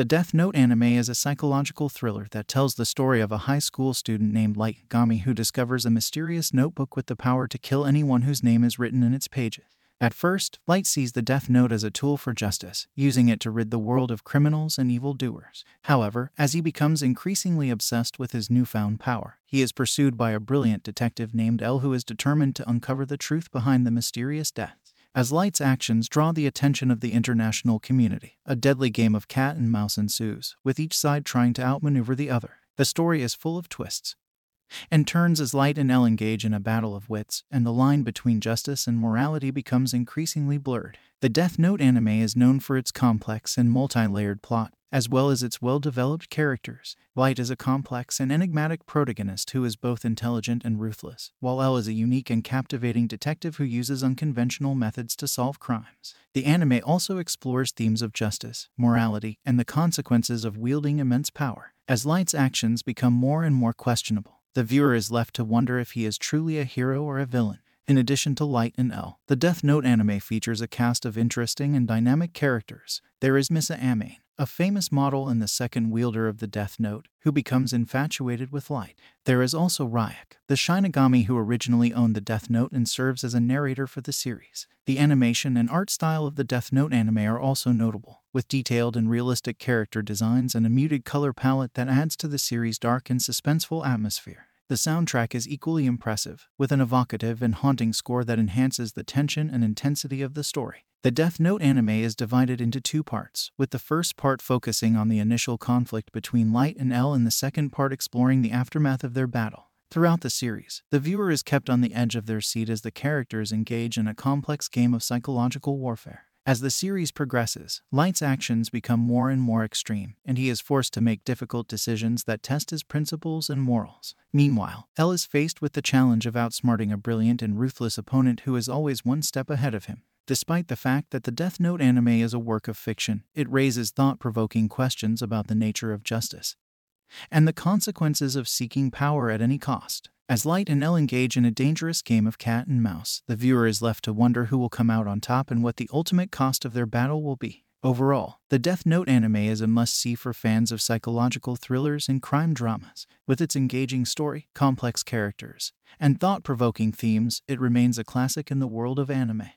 The Death Note anime is a psychological thriller that tells the story of a high school student named Light Yagami who discovers a mysterious notebook with the power to kill anyone whose name is written in its pages. At first, Light sees the Death Note as a tool for justice, using it to rid the world of criminals and evildoers. However, as he becomes increasingly obsessed with his newfound power, he is pursued by a brilliant detective named L who is determined to uncover the truth behind the mysterious deaths. As Light's actions draw the attention of the international community, a deadly game of cat and mouse ensues, with each side trying to outmaneuver the other. The story is full of twists, and turns as Light and L engage in a battle of wits, and the line between justice and morality becomes increasingly blurred. The Death Note anime is known for its complex and multi layered plot, as well as its well developed characters. Light is a complex and enigmatic protagonist who is both intelligent and ruthless, while L is a unique and captivating detective who uses unconventional methods to solve crimes. The anime also explores themes of justice, morality, and the consequences of wielding immense power. As Light's actions become more and more questionable, the viewer is left to wonder if he is truly a hero or a villain. In addition to Light and L, the Death Note anime features a cast of interesting and dynamic characters. There is Misa Amane, a famous model and the second wielder of the Death Note, who becomes infatuated with Light. There is also Ryuk, the Shinigami who originally owned the Death Note and serves as a narrator for the series. The animation and art style of the Death Note anime are also notable, with detailed and realistic character designs and a muted color palette that adds to the series' dark and suspenseful atmosphere. The soundtrack is equally impressive, with an evocative and haunting score that enhances the tension and intensity of the story. The Death Note anime is divided into two parts, with the first part focusing on the initial conflict between Light and L and the second part exploring the aftermath of their battle. Throughout the series, the viewer is kept on the edge of their seat as the characters engage in a complex game of psychological warfare. As the series progresses, Light's actions become more and more extreme, and he is forced to make difficult decisions that test his principles and morals. Meanwhile, L is faced with the challenge of outsmarting a brilliant and ruthless opponent who is always one step ahead of him. Despite the fact that the Death Note anime is a work of fiction, it raises thought provoking questions about the nature of justice and the consequences of seeking power at any cost. As Light and L engage in a dangerous game of cat and mouse, the viewer is left to wonder who will come out on top and what the ultimate cost of their battle will be. Overall, the Death Note anime is a must see for fans of psychological thrillers and crime dramas. With its engaging story, complex characters, and thought provoking themes, it remains a classic in the world of anime.